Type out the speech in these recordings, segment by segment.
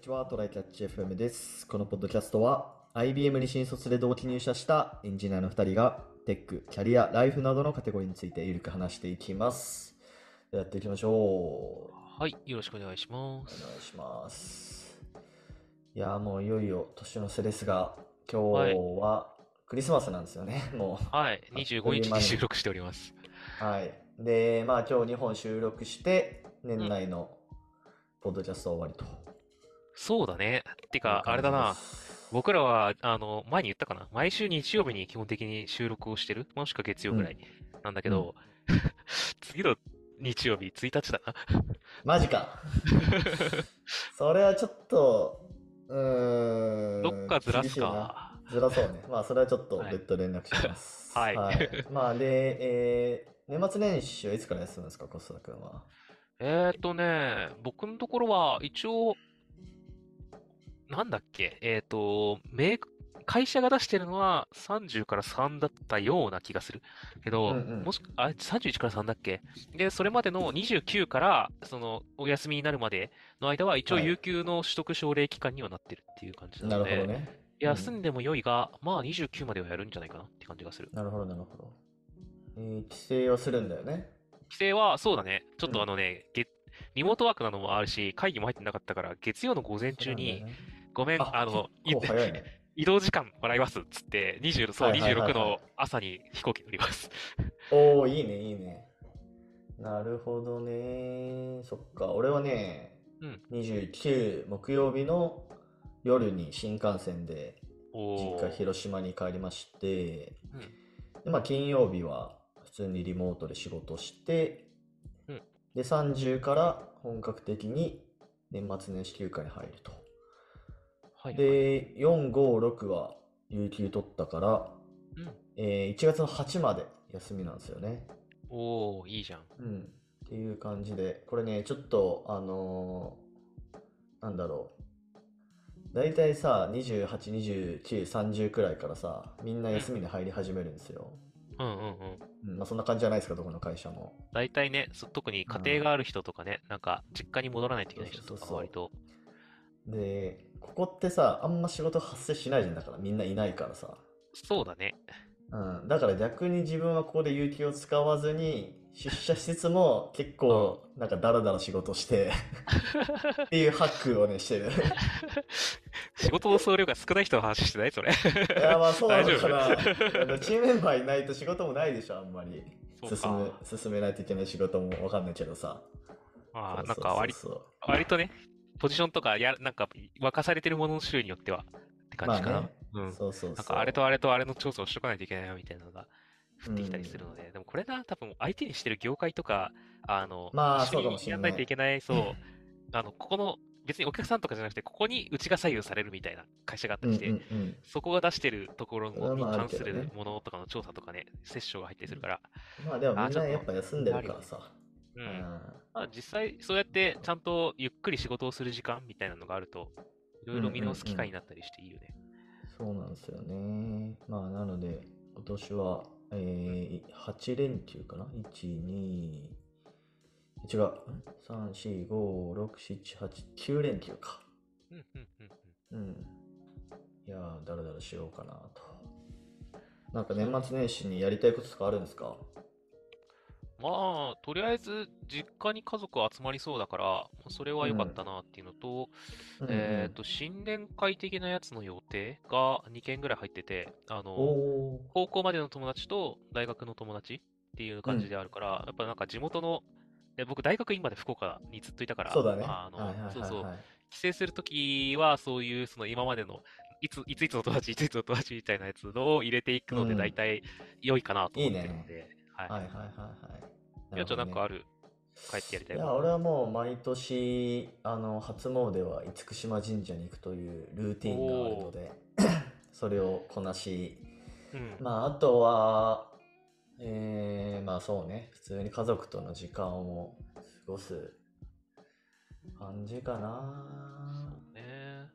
にちは、トライキャッチ FM です。このポッドキャストは、IBM に新卒で同期入社したエンジニアの2人が、テック、キャリア、ライフなどのカテゴリーについてゆるく話していきます。やっていきましょう。おはい、よろしくお願いします。願いします。いやー、もういよいよ年の瀬ですが、今日はクリスマスなんですよね、もう。はい、あっという25日に収録しております。はい。で、まあ今日2本収録して、年内のポッドキャスト終わりと。そうだね。ていうか、あれだな僕らは、あの、前に言ったかな。毎週日曜日に基本的に収録をしてる。もしくは月曜ぐらいなんだけど、次の日曜日、1日だな。マジか。それはちょっと、うーん。どっかずらす。か。ずらそうね。まあ、それはちょっとはい別途連絡します。はいまあ、で、えー年末年始はいつから休むんですか、コスタ君は？えーとね、僕のところは、一応、なんだっけ、えーと、メーカ会社が出してるのは30から3だったような気がする。けど、うんうんもし、あ、31から3だっけ？で、それまでの29から、その、お休みになるまでの間は、一応、はい有給の取得奨励期間にはなってるっていう感じななので、るほどね。休んでも良いが、まあ、29まではやるんじゃないかなって感じがする。なるほど、なるほど。えー帰省をするんだよね。規制は、そうだね。ちょっうんとあのね、月リモートワークなのもあるし、会議も入ってなかったから、月曜の午前中に、ごめん、あの、ね。移動時間もらいますっつって、20、そう、はいはいはいはい26の朝に飛行機乗ります。おー、いいね、いいね。なるほどね。そっか、俺はね、うん29木曜日の夜に新幹線でお実家ー。広島に帰りまして、うんで、まあ金曜日は普通にリモートで仕事して、うんで、30から本格的に年末年始休暇に入ると。はい。で、4、5、6は有給取ったから、うんえー1月の8まで休みなんですよね。おー、いいじゃん。うん。っていう感じで、これね、ちょっと、あのーなんだろう。大体さ、28、29、30くらいからさ、みんな休みに入り始めるんですよ。うんうんうん。うん、まあそんな感じじゃないですか、どこの会社も。大体ね、そ特に家庭がある人とかね、なんか、実家に戻らないといけない人とか割と、で、ここってさ、あんま仕事発生しないじゃんだから、みんないないからさ。そうだね。うん、だから逆に自分はここで有給を使わずに出社しつつも結構なんかダラダラ仕事して っていうハックをねしてる。仕事の総量が少ない人の話してない？それ。いやまあそうなのかな。チームメンバーいないと仕事もないでしょあんまり。進むか。進めないといけない仕事もわかんないけどさ。まあ、なんか割割とね、ポジションとかや、なんか、任されてるものの種類によっては、って感じかな。まあねうん。そうそうそう。なんか、あれとあれとあれの調査をしとかないといけないな、みたいなのが降ってきたりするので、でもこれな、多分、相手にしてる業界とか、あの、まあ一緒にそうかもしれないやんないといけない、そう、あの、ここの、別にお客さんとかじゃなくて、ここにうちが左右されるみたいな会社があったうんりして、うんうん。そこが出してるところのに関するものとかの調査とかね、セッションが入ったりするから、まあでもみんなやっぱ休んでるからさ。う。うんん。まあ、実際、そうやってちゃんとゆっくり仕事をする時間みたいなのがあると、いろいろ見直す機会になったりしていいよね。そうなんですよね。まあなので今年は、えー、8連休かな ?1、2、違う。ん ?3、4、5、6、7、8、9連休か。うん、うん、うん。うんうん。いやー、だらだらしようかなと。なんか年末年始にやりたいこととかあるんですか？まあ、とりあえず、実家に家族集まりそうだから、それは良かったなっていうのと、えっと、新年会的なやつの予定が2件ぐらい入ってて、あの。高校までの友達と大学の友達っていう感じであるから、やっぱなんか地元の、え僕大学院まで福岡にずっといたから、そうだね。あの、そうそう、帰省するときは、そういう、その今までの、いつ、いついつの友達、いついつの友達みたいなやつを入れていくので、うん。大体良いかなと思ってるいいね。ので、はい。はいはいはいはい。やちょ、なんかある？る帰ってやりたいいや、俺はもう毎年、あの、初詣は厳島神社に行くというルーティンがあるので、それをこなし、うん。まあ、あとは、えー、まあそうね、普通に家族との時間を過ごす感じかな。ね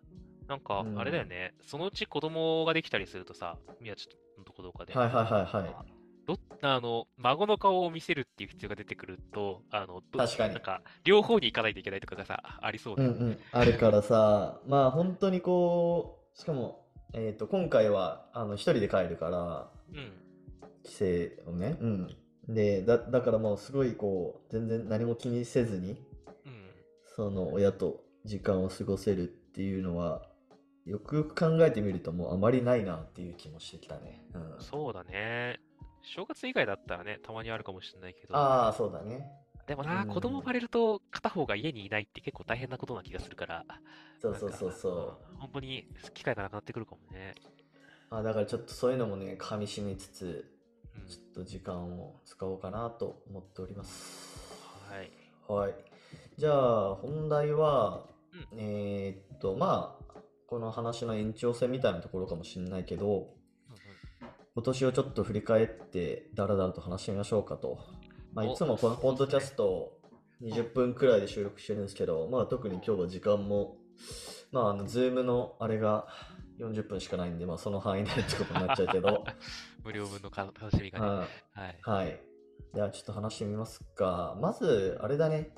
なんかう、んあれだよね、そのうち子供ができたりするとさ、宮地のとこどうかで、はいはいはいはい。ど、あの、孫の顔を見せるっていう必要が出てくると、あの、ど確かになんか、両方に行かないといけないとかがさ、ありそうだよね。うんうん、あるからさ、まあ本当にこう、しかも、えっと、今回は、あの、一人で帰るから、うん。帰省をね、うん。で、だ、だからもうすごいこう、全然何も気にせずに、うん。その親と時間を過ごせるっていうのは、よくよく考えてみるともうあまりないなっていう気もしてきたね。うん。そうだね。正月以外だったらね、たまにあるかもしれないけど、ああ、そうだね。でもな、うん子供生まれると片方が家にいないって結構大変なことな気がするから、そうそうそうそう。本当に機会がなくなってくるかもね。あ、だからちょっとそういうのもね、噛み締めつつ、うんちょっと時間を使おうかなと思っております。はい。はい。じゃあ、本題は、うえーっと、まあ、この話の延長線みたいなところかもしれないけど、うんうん今年をちょっと振り返って、だらだらと話してみましょうかと。まあ、おいつもこのポッドキャストを20分くらいで収録してるんですけど、まあ、特に今日は時間も、まあ、あの、ズームのあれが40分しかないんで、まあ、その範囲内ってことになっちゃうけど、無料分のか楽しみがね。はい。はい。はい。ではちょっと話してみますか。まず、あれだね。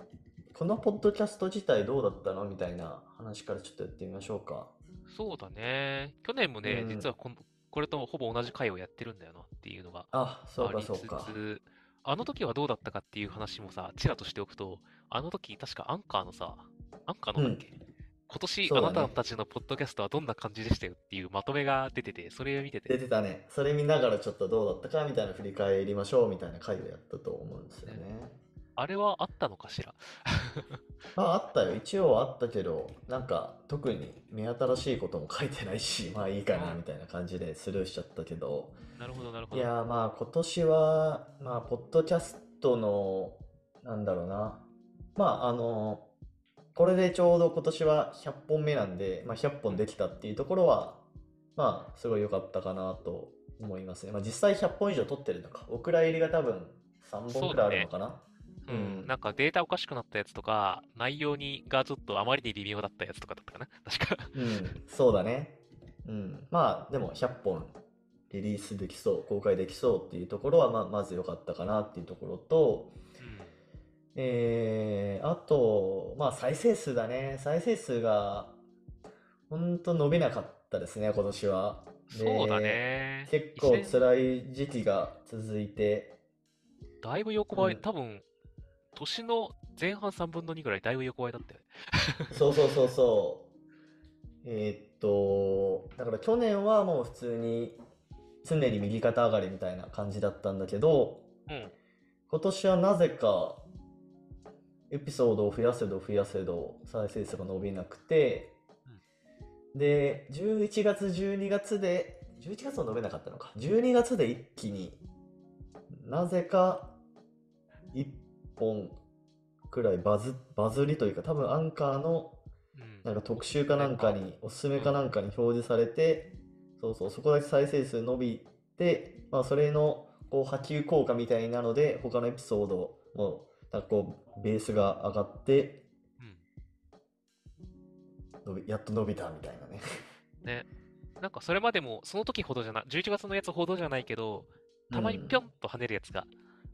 このポッドキャスト自体どうだったのみたいな話からちょっとやってみましょうか。そうだね。去年もね、うん実はこのこれとほぼ同じ回をやってるんだよなっていうのがあ、そうありつかそうか。つ、あの時はどうだったかっていう話もさ、ちらとしておくと、あの時確かアンカーのさ、アンカーのだっけ、今年ねあなたたちのポッドキャストはどんな感じでしたよっていうまとめが出てて、それを見てて、出てたね。それ見ながらちょっとどうだったかみたいな振り返りましょうみたいな回をやったと思うんですよね。あれはあったのかしら？ま ああったよ。一応あったけど、なんか特に目新しいことも書いてないし、まあいいかなみたいな感じでスルーしちゃったけど、なるほど、なるほど。いやーまあ今年は、まあ、ポッドキャストの、なんだろうな。まああの、これでちょうど今年は100本目なんで、まあ、100本できたっていうところは、まあすごい良かったかなと思いますね。まあ実際100本以上取ってるのか。お蔵入りが多分3本くらいあるのかな。うん、うんなんかデータおかしくなったやつとか、内容にがちょっとあまりに微妙だったやつとかだったかな 確か。うん、そうだね。うん。まあでも100本リリースできそう、公開できそうっていうところは、まあまず良かったかなっていうところと、えー、あと、まあ再生数だね。再生数が、ほんと伸びなかったですね、今年は。うん、そうだでね。結構辛い時期が続いて、だいぶ横ばい、うん多分、年の前半3分の2ぐらいだいぶ横ばいだったよね。そうそうそうそう。えーっと、だから去年はもう普通に常に右肩上がりみたいな感じだったんだけど、うん。今年はなぜかエピソードを増やせど増やせど再生数が伸びなくて、で、11月、12月で、11月は伸びなかったのか。12月で一気になぜか1本くらいバズ、バズりというか、多分アンカーのうん。なんか特集かなんかに、おすすめかなんかに表示されて、そうそう、そこだけ再生数伸びて、まあそれのこう波及効果みたいなので、他のエピソードも、なんかこう、ベースが上がって、うん伸び、やっと伸びたみたいなね。ね。なんかそれまでも、その時ほどじゃな、11月のやつほどじゃないけど、たまにぴょんと跳ねるやつが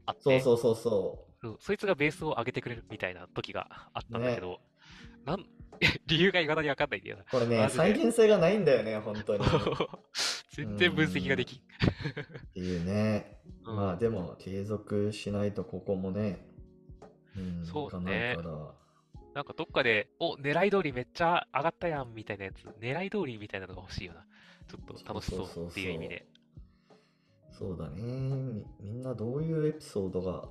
あって、そうそうそうそそうそいつがベースを上げてくれるみたいな時があったんだけど、なん、理由がいまだにわかんないんだよな。う。これね、再現性がないんだよね、本当に。っ 全然分析ができん。ていうね。うんまあでも、継続しないとここもね、うん、そうね。なんかどっかで、お、狙い通りめっちゃ上がったやんみたいなやつ、狙い通りみたいなのが欲しいよな。ちょっと楽しそうっていう意味で。そうだねみ。みんなどういうエピソードが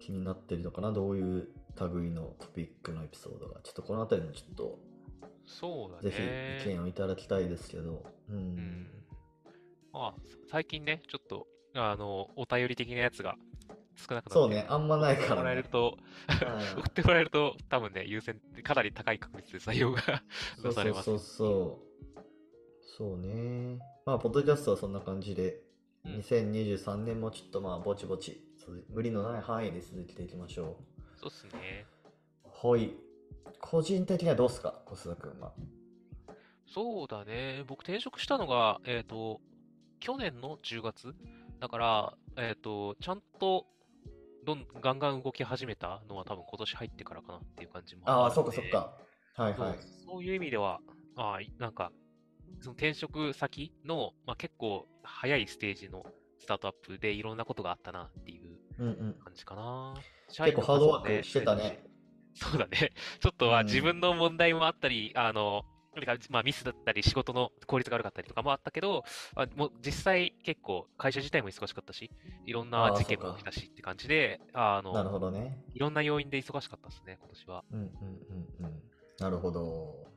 気になってるのかな？どういう類のトピックのエピソードが？ちょっとこのあたりもちょっと、そうだぜひね。意見をいただきたいですけど。うん。うん。まあ、最近ね、ちょっと、あの、お便り的なやつが少なくなってそうね、あんまない送ってもらからね。えると、うん送ってもらえると、多分ね、優先、かなり高い確率で採用が出されます。そうそうそう。そうね。まあ、ポッドキャストはそんな感じで、うん2023年もちょっとまあ、ぼちぼち、続無理のない範囲で続けていきましょそうっすね。う。はい。個人的にはどうっすか、小須田君は。そうだね。僕転職したのが、えっと、去年の10月？だから、えっと、ちゃんとどんガンガン動き始めたのは多分今年入ってからかなっていう感じもああ、そっかそっか。はいはい。そういう意味では、あなんか、その転職先の、まあ、結構早いステージのスタートアップでいろんなことがあったなっていううんうん。感じかな。結構ハードワークしてたね。そうだね。ちょっとはうん自分の問題もあったり、あの、かまあ、ミスだったり、仕事の効率が悪かったりとかもあったけど、あもう実際結構会社自体も忙しかったし、いろんな事件も起きたしって感じで、あなるの、ほどね。いろんな要因で忙しかったですね、今年は。うんうんうんうん。なるほど。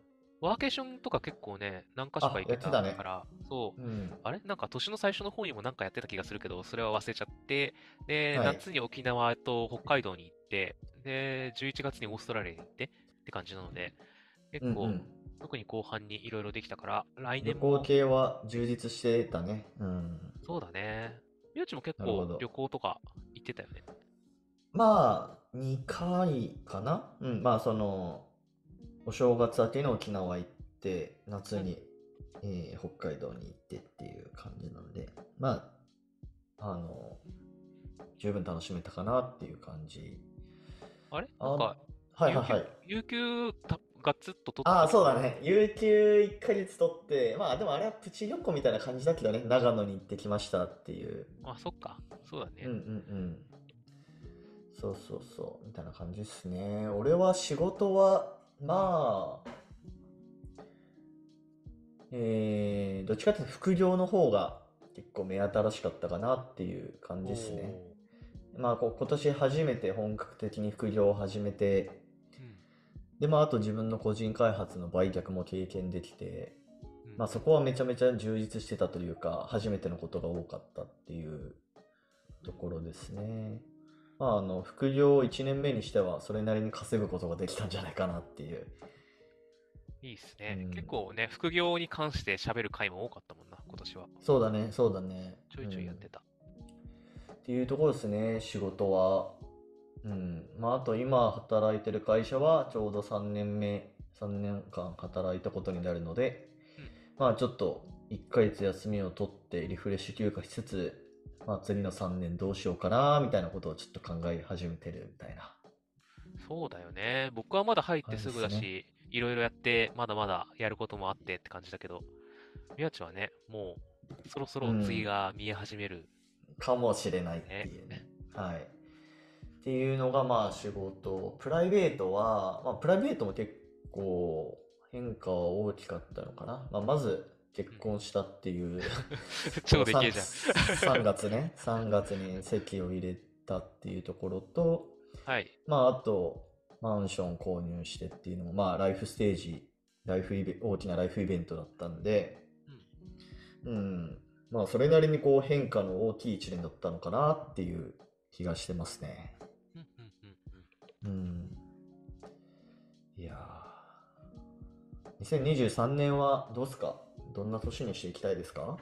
ワーケーションとか結構ね、何か所か行ってたねから、そう、うん。あれ？なんか年の最初の方にもなんかやってた気がするけど、それは忘れちゃって、で、はい夏に沖縄と北海道に行って、で、11月にオーストラリアに行ってって感じなので、結構、うんうん。特に後半にいろいろできたから、来旅年も行、系は充実してたね。うん。そうだね。みうちも結構旅行とか行ってたよね。まあ、2回かな？うん。まあ、その、お正月明けの沖縄行って、夏に、えー北海道に行ってっていう感じなので、まあ、あの、十分楽しめたかなっていう感じ。あれ？あなんか、はいはいはい。有給、たがっつっと取ってああ、たそうだね。有給1ヶ月取って、まあでもあれはプチ旅行みたいな感じだけどね、長野に行ってきましたっていう。あ、そっか。そうだね。うんうんうん。そうそうそう、みたいな感じですね。俺は仕事は、まあ、えー、どっちかっていうと副業の方が結構目新しかったかなっていう感じですね。まあ今年初めて本格的に副業を始めて、で、まああと自分の個人開発の売却も経験できて、うんまあそこはめちゃめちゃ充実してたというか、初めてのことが多かったっていうところですね。まああの、副業1年目にしてはそれなりに稼ぐことができたんじゃないかなっていう。いいっすね。うん結構ね、副業に関して喋る回も多かったもんな、今年は。そうだね、そうだね。ちょいちょいやってた。っていうところですね、仕事は。うん。まあ、あと今働いてる会社はちょうど3年目、3年間働いたことになるので、まあちょっと1ヶ月休みを取ってリフレッシュ休暇しつつ、まあ次の3年どうしようかな、みたいなことをちょっと考え始めてるみたいな。そうだよね。僕はまだ入ってすぐだし、いろいろやって、まだまだやることもあってって感じだけど、宮地はね、もう、そろそろ次が見え始める。かもしれないっていうね。はい。っていうのがまあ仕事。プライベートは、まあプライベートも結構変化は大きかったのかな。まあまず結婚したっていう。超でけえじゃん。3月ね。3月に籍を入れたっていうところと、はい。まああと、マンション購入してっていうのも、まあライフステージ、ライフイベ大きなライフイベントだったんで、うんうん。まあ、それなりにこう変化の大きい一年だったのかなっていう気がしてますね。うん。いやー。2023年はどうですか？どんな年にしていきたいですか？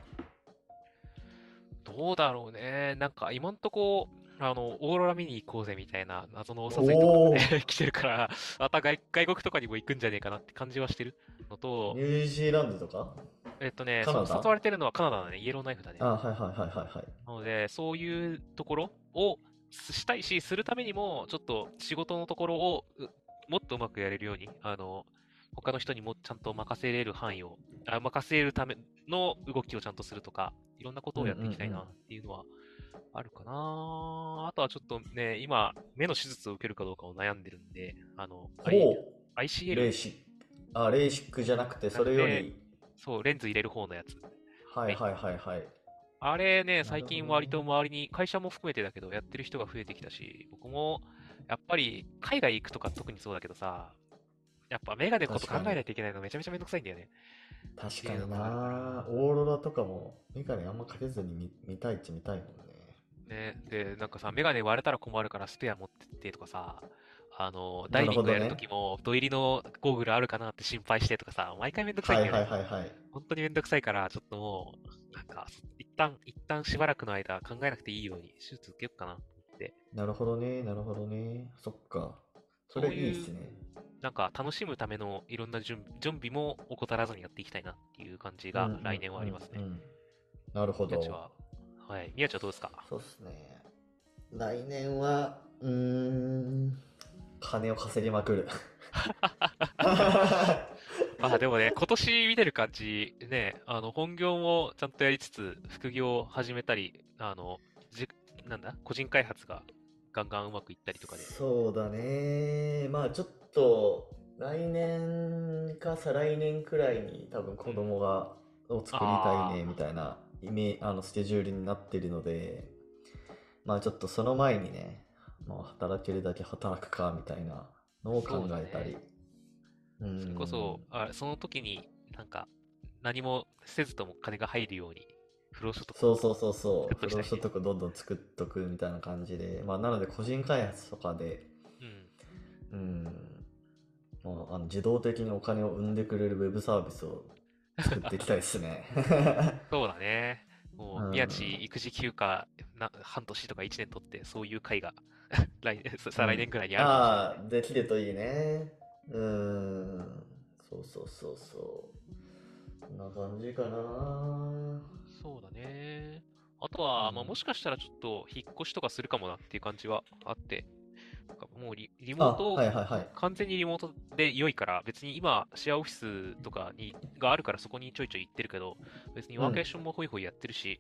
どうだろうね。なんか今んとこ、あの、オーロラ見に行こうぜみたいな謎のお誘いとかね、来てるから、また外外国とかにも行くんじゃねえかなって感じはしてるのとニ、ュージーランドとか？えっとね、そう誘われてるのはカナダだね、イエローナイフだね。あ、はいはいはいはいはい。なので、そういうところをしたいし、するためにも、ちょっと仕事のところをうもっとうまくやれるように、あの、他の人にもちゃんと任せれる範囲を、あ任せるための動きをちゃんとするとか、いろんなことをやっていきたいなうんうんうんっていうのはあるかな。あとはちょっとね、今、目の手術を受けるかどうかを悩んでるんで、あの、ほ I- う。レ ICL ーシック。あ、レーシックじゃなくて、それより。そう、レンズ入れる方のやつ。はいはいはいはい。あれね、最近割と周りに、会社も含めてだけど、やってる人が増えてきたし、僕も、やっぱり、海外行くとか特にそうだけどさ、やっぱメガネのこと考えないといけないのめちゃめちゃめんどくさいんだよね。確かになオーロラとかも、メガネあんまかけずに見見たいっちゃ見たいもんね。ね、で、なんかさ、メガネ割れたら困るからスペア持ってってとかさ、あの、ダイビングやるときも、土入りのゴーグルあるかなって心配してとかさ、毎回めんどくさいんはいだよね。はいはいはい。本当にめんどくさいから、ちょっともう、なんか、一旦、一旦しばらくの間考えなくていいように手術受けようかなって。なるほどね、なるほどね。そっか。それいいっすね。なんか楽しむためのいろんな準準備も怠らずにやっていきたいなっていう感じがうんうん来年はありますね。うんうんなるほど宮。地は、はい。宮地はどうですか？そうっすね。来年は、うーん、金を稼ぎまくる。まあでもね、今年見てる感じ、ね、あの、本業もちゃんとやりつつ、副業を始めたり、あの、じ、なんだ、個人開発がガンガンうまくいったりとかで。そうだね。まあちょっと、来年か再来年くらいに多分子供が、を作りたいね、みたいなイメあのスケジュールになってるので、まあちょっとその前にね、まあ働けるだけ働くか、みたいなのを考えたり。うそれこそ、あ、その時になんか何もせずとも金が入るように、不労所得そうそうそうそう。不労所得どんどん作っとくみたいな感じで。まあなので個人開発とかで、うん。うん、もうあの自動的にお金を生んでくれるウェブサービスを作っていきたいですね。そうだね。もう、うん宮地育児休暇な半年とか1年取って、そういう会が 来年、再来年ぐらいにあるかもしれない。ああ、できるといいね。うん。そうそうそうそう。こんな感じかな。そうだね。あとは、まあ、うんもしかしたらちょっと引っ越しとかするかもなっていう感じはあって、なんかもうリ、リモあ、ート、はいはいはい。完全にリモートで良いから、別に今、シェアオフィスとかにがあるからそこにちょいちょい行ってるけど、別にワーケーションもホイホイやってるし、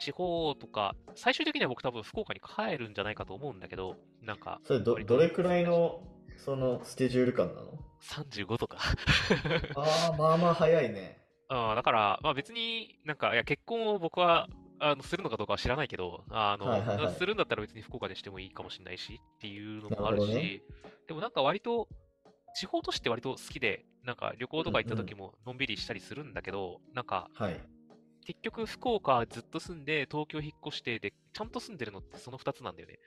地方とか、最終的には僕多分福岡に帰るんじゃないかと思うんだけど、なんか、それど、どれくらいの、その、スケジュール感なの？35とか。ああ、まあまあ早いね。あーだから、まあ別になんか、いや、結婚を僕は、あの、するのかどうかは知らないけど、あの、はいはいはいするんだったら別に福岡でしてもいいかもしれないしっていうのもあるなるねし、でもなんか割と、地方都市って割と好きで、なんか旅行とか行った時ものんびりしたりするんだけど、なんか、はい。結局福岡ずっと住んで、東京引っ越してで、ちゃんと住んでるのってその2つなんだよね。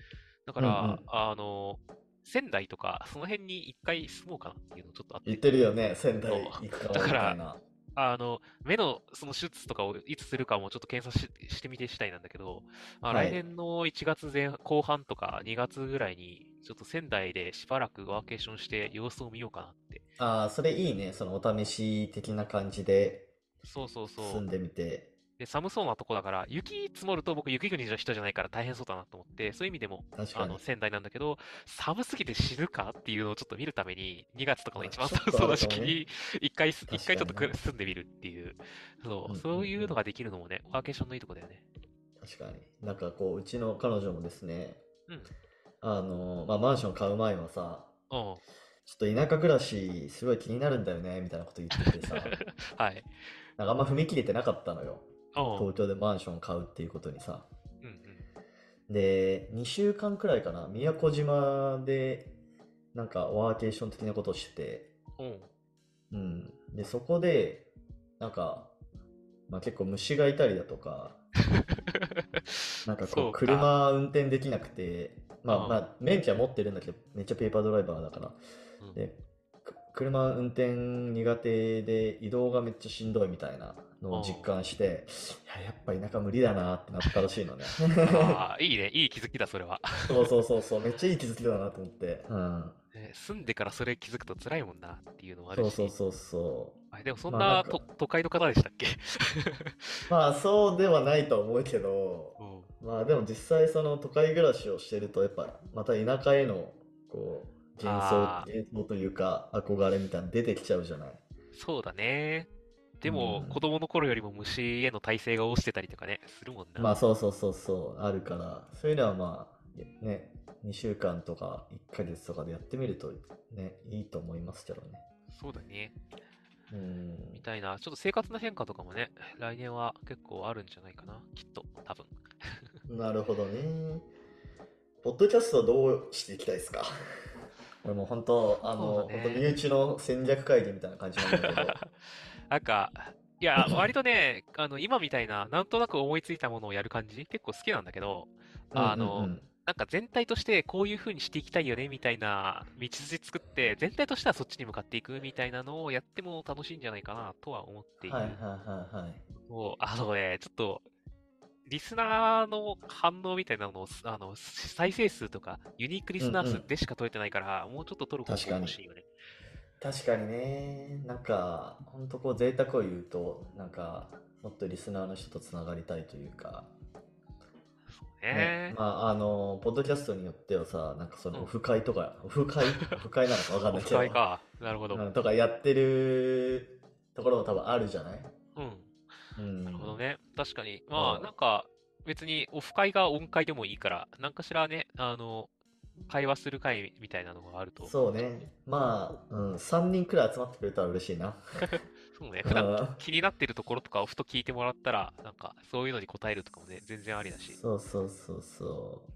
だから、うんうんあの、仙台とか、その辺に一回住もうかなっていうのちょっとあって言っ。てるよね、仙台行くかもだから。あの、目のその手術とかをいつするかもちょっと検査ししてみてしたいなんだけど、まあ、はい来年の1月前後半とか2月ぐらいに、ちょっと仙台でしばらくワーケーションして様子を見ようかなって。ああ、それいいね。そのお試し的な感じでそうそうそう。住んでみて。で、寒そうなとこだから、雪積もると僕雪国の人じゃないから大変そうだなと思って、そういう意味でも、あの、。仙台なんだけど、寒すぎて死ぬかっていうのをちょっと見るために、2月とかの一番まあ寒そうな時期に、一回一回ちょっと住んでみるっていう、そう、うんそういうのができるのもね、ワーケーションのいいとこだよね。確かに。なんかこう、うちの彼女もですね、うん。あの、まあ、マンション買う前はさ、うん。ちょっと田舎暮らし、すごい気になるんだよね、みたいなこと言っててさ、はい。なんかあんま踏み切れてなかったのよ。うん。東京でマンション買うっていうことにさ。うんうん。で、2週間くらいかな、宮古島で、なんかワーケーション的なことをしてて、うん。うん。で、そこで、なんか、まあ、結構虫がいたりだとか、なんかこう、車運転できなくて、まあ、うんまあ、免許は持ってるんだけど、めっちゃペーパードライバーだから、うんで、く車運転苦手で移動がめっちゃしんどいみたいなのを実感して、いや、やっぱ田舎無理だなってなったらしいのね。ああ、いいね。いい気づきだ、それは。そうそうそうそう、めっちゃいい気づきだなと思って。うん。ね住んでからそれ気づくと辛いもんなっていうのもあるし。そうそうそうそあでもそんまあなかな都会の方でしたっけ？う。まあ、そうではないとは思うけど、うん。まあでも実際その都会暮らしをしてるとやっぱまた田舎へのこう幻想幻想というか憧れみたいなの出てきちゃうじゃない。そうだね。でも、うん。子供の頃よりも虫への耐性が落ちてたりとかね、するもんな。まあそうそうそうそうあるから。そういうのはまあね2週間とか1ヶ月とかでやってみるとねいいと思いますけどね。そうだね。うん。みたいな、ちょっと生活の変化とかもね、来年は結構あるんじゃないかな、きっと、多分。なるほどね。ポッドキャストはどうしていきたいですか？これもう本当あの、ね。本当身内の戦略会議みたいな感じなんだけど。なんか、いや、割とね、あの、今みたいな、なんとなく思いついたものをやる感じ、結構好きなんだけど、あの、うんうん。うんなんか全体としてこういう風にしていきたいよね？みたいな道筋作って全体としてはそっちに向かっていくみたいなのをやっても楽しいんじゃないかなとは思っている。はいはいはいはい。もうあのね、ちょっとリスナーの反応みたいなのをあの再生数とかユニークリスナーうんうん。数でしか取れてないから、もうちょっと取る方法確かに。欲しいよね。確かにね、なんか、ほんとこう贅沢を言うと、なんか、もっとリスナーの人とつながりたいというか、ね。ね、まあ、あの、ポッドキャストによってはさ、なんかその、うん。オフ会とか、オフ会オフ会なのかわかんないけど、オフ会か。なるほど。うんとかやってるところも多分あるじゃない？うん。うん。なるほどね。確かに。まあ、うんなんか、別にオフ会がオン会でもいいから、なんかしらね、あの、会話する会みたいなのがあると。そうね。まあ、うん、3人くらい集まってくれたら嬉しいな。そうね。普段うん気になってるところとかをふと聞いてもらったら、なんか、そういうのに答えるとかもね、全然ありだし。そうそうそうそう。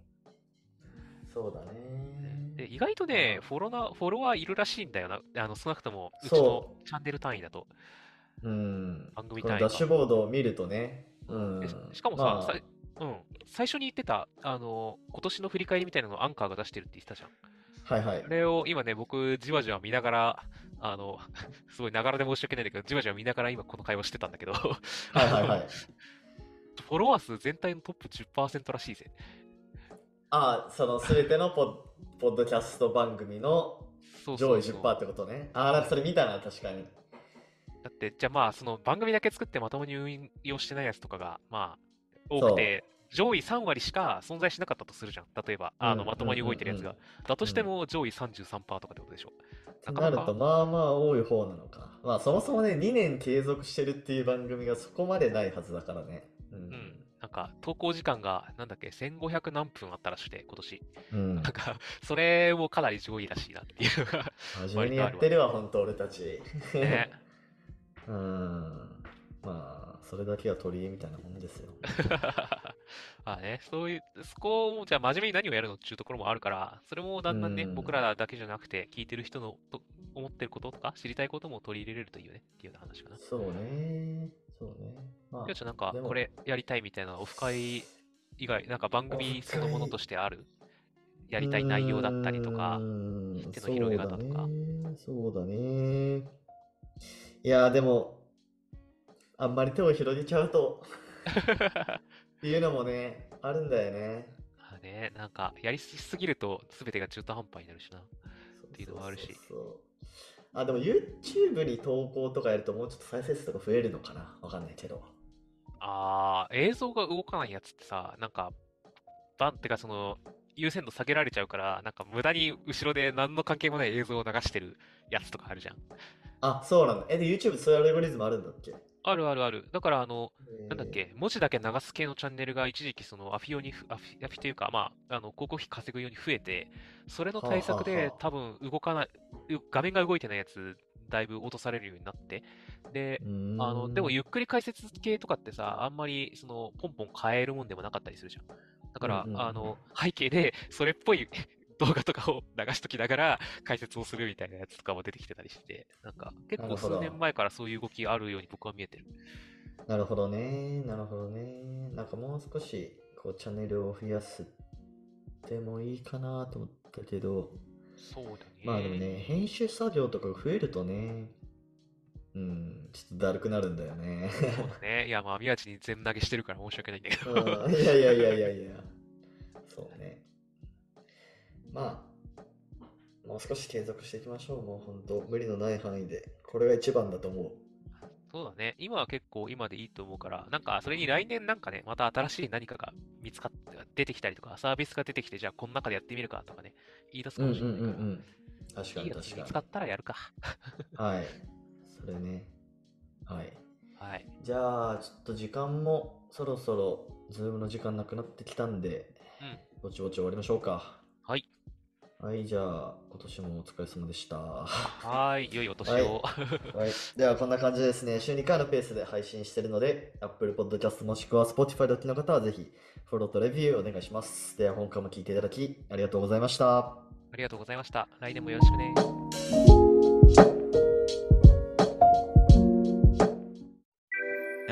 そうだね。で意外とね、うんフォロナフォロワーいるらしいんだよな。あの、少なくとも、うちのチャンネル単位だと。うん。番組単位ダッシュボードを見るとね。うんで。ししかもさ、まあうん、最初に言ってた、あの、今年の振り返りみたいなのをアンカーが出してるって言ってたじゃん。はいはいあ。れを今ね、僕、じわじわ見ながら、あの、すごいながらで申し訳ないんだけど、じわじわ見ながら今この会話してたんだけど、はいはいはい。フォロワー数全体のトップ10%らしいぜ。ああ、そのすべてのポッ ポッドキャスト番組の上位そうそうそう。10%ってことね。ああ、なんかそれ見たな、確かに。だって、じゃあまあ、その番組だけ作ってまともに運用してないやつとかが、まあ、多くて、上位3割しか存在しなかったとするじゃん。例えば、あの、うんまともに動いてるやつが。うんだとしても上位33%とかってことでしょ。となると、まあまあ多い方なのか。まあそもそもね、2年継続してるっていう番組がそこまでないはずだからね。ううんん。なんか、投稿時間が、なんだっけ、1500何分あったらしくて、今年。うん。なんか、それもかなり上位らしいなっていう 真面目にやってるわ、本当俺たち。ね。うん。まあ、それだけは取り柄みたいなもんですよ。まあね、そういう、そこも、じゃあ真面目に何をやるのっていうところもあるから、それもだんだんね、うん僕らだけじゃなくて、聞いてる人のと思ってることとか、知りたいことも取り入れれるというね、っていうような話かな。そうね。そうね。まあちゃんなんかこれやりたいみたいなオフ会以外、なんか番組そのものとしてある？やりたい内容だったりとか手の広げ方とかそうだね。そうだね。いや、でも、あんまり手を広げちゃうと っていうのもね、あるんだよね。まあね、なんか、やりすぎると全てが中途半端になるしな。っていうのもあるしあ、でも YouTube に投稿とかやるともうちょっと再生数とか増えるのかな？わかんないけど。あー、映像が動かないやつってさ、なんか、バンってかその、優先度下げられちゃうから、なんか無駄に後ろで何の関係もない映像を流してるやつとかあるじゃん。あ、そうなんだ。え、で、YouTube そういうアルゴリズムあるんだっけ？あるあるある。だからあの、なんだっえけ、文字だけ流す系のチャンネルが一時期そのアフィ用にふ、アフィアフィというか、まあ、あの、広告費稼ぐように増えて、それの対策で多分動かない、う画面が動いてないやつ、だいぶ落とされるようになって、で、ーあの、でもうゆっくり解説系とかってさ、あんまりそのポンポン変えるもんでもなかったりするじゃん。だから、うんうんうんあの、背景でそれっぽい 動画とかを流しときながら解説をするみたいなやつとかも出てきてたりして、なんか結構数年前からそういう動きあるように僕は見えてる。なるほどね。なるほどね。なんかもう少し、こう、チャンネルを増やすでもいいかなと思ったけど、そうだね。まあでもね、編集作業とかが増えるとね、うん、ちょっとだるくなるんだよね。そうだね。いや、まあ、宮地に全投げしてるから申し訳ないんだけど。うんいやいやいやいやいや。そうね。まあ、もう少し継続していきましょう。もう本当、無理のない範囲で。これが一番だと思う。そうだね。今は結構今でいいと思うから、なんかそれに来年なんかね、また新しい何かが見つかって、出てきたりとか、サービスが出てきて、じゃあこの中でやってみるかとかね、言い出すかもしれないから、ん。確かいいやつに確か見つかったらやるか。に。はい。それね。はい。はい。じゃあ、ちょっと時間もそろそろ、ズームの時間なくなってきたんで、うん。ぼちぼち終わりましょうか。はい。はい、じゃあ、今年もお疲れ様でした。はい。良いお年を。い。では、こんな感じでですね、週2回のペースで配信してるので、Apple Podcast もしくは Spotify でお聞きの方はぜひ、フォローとレビューお願いします。では、今回も聞いていただき、ありがとうございました。ありがとうございました。来年もよろしくね。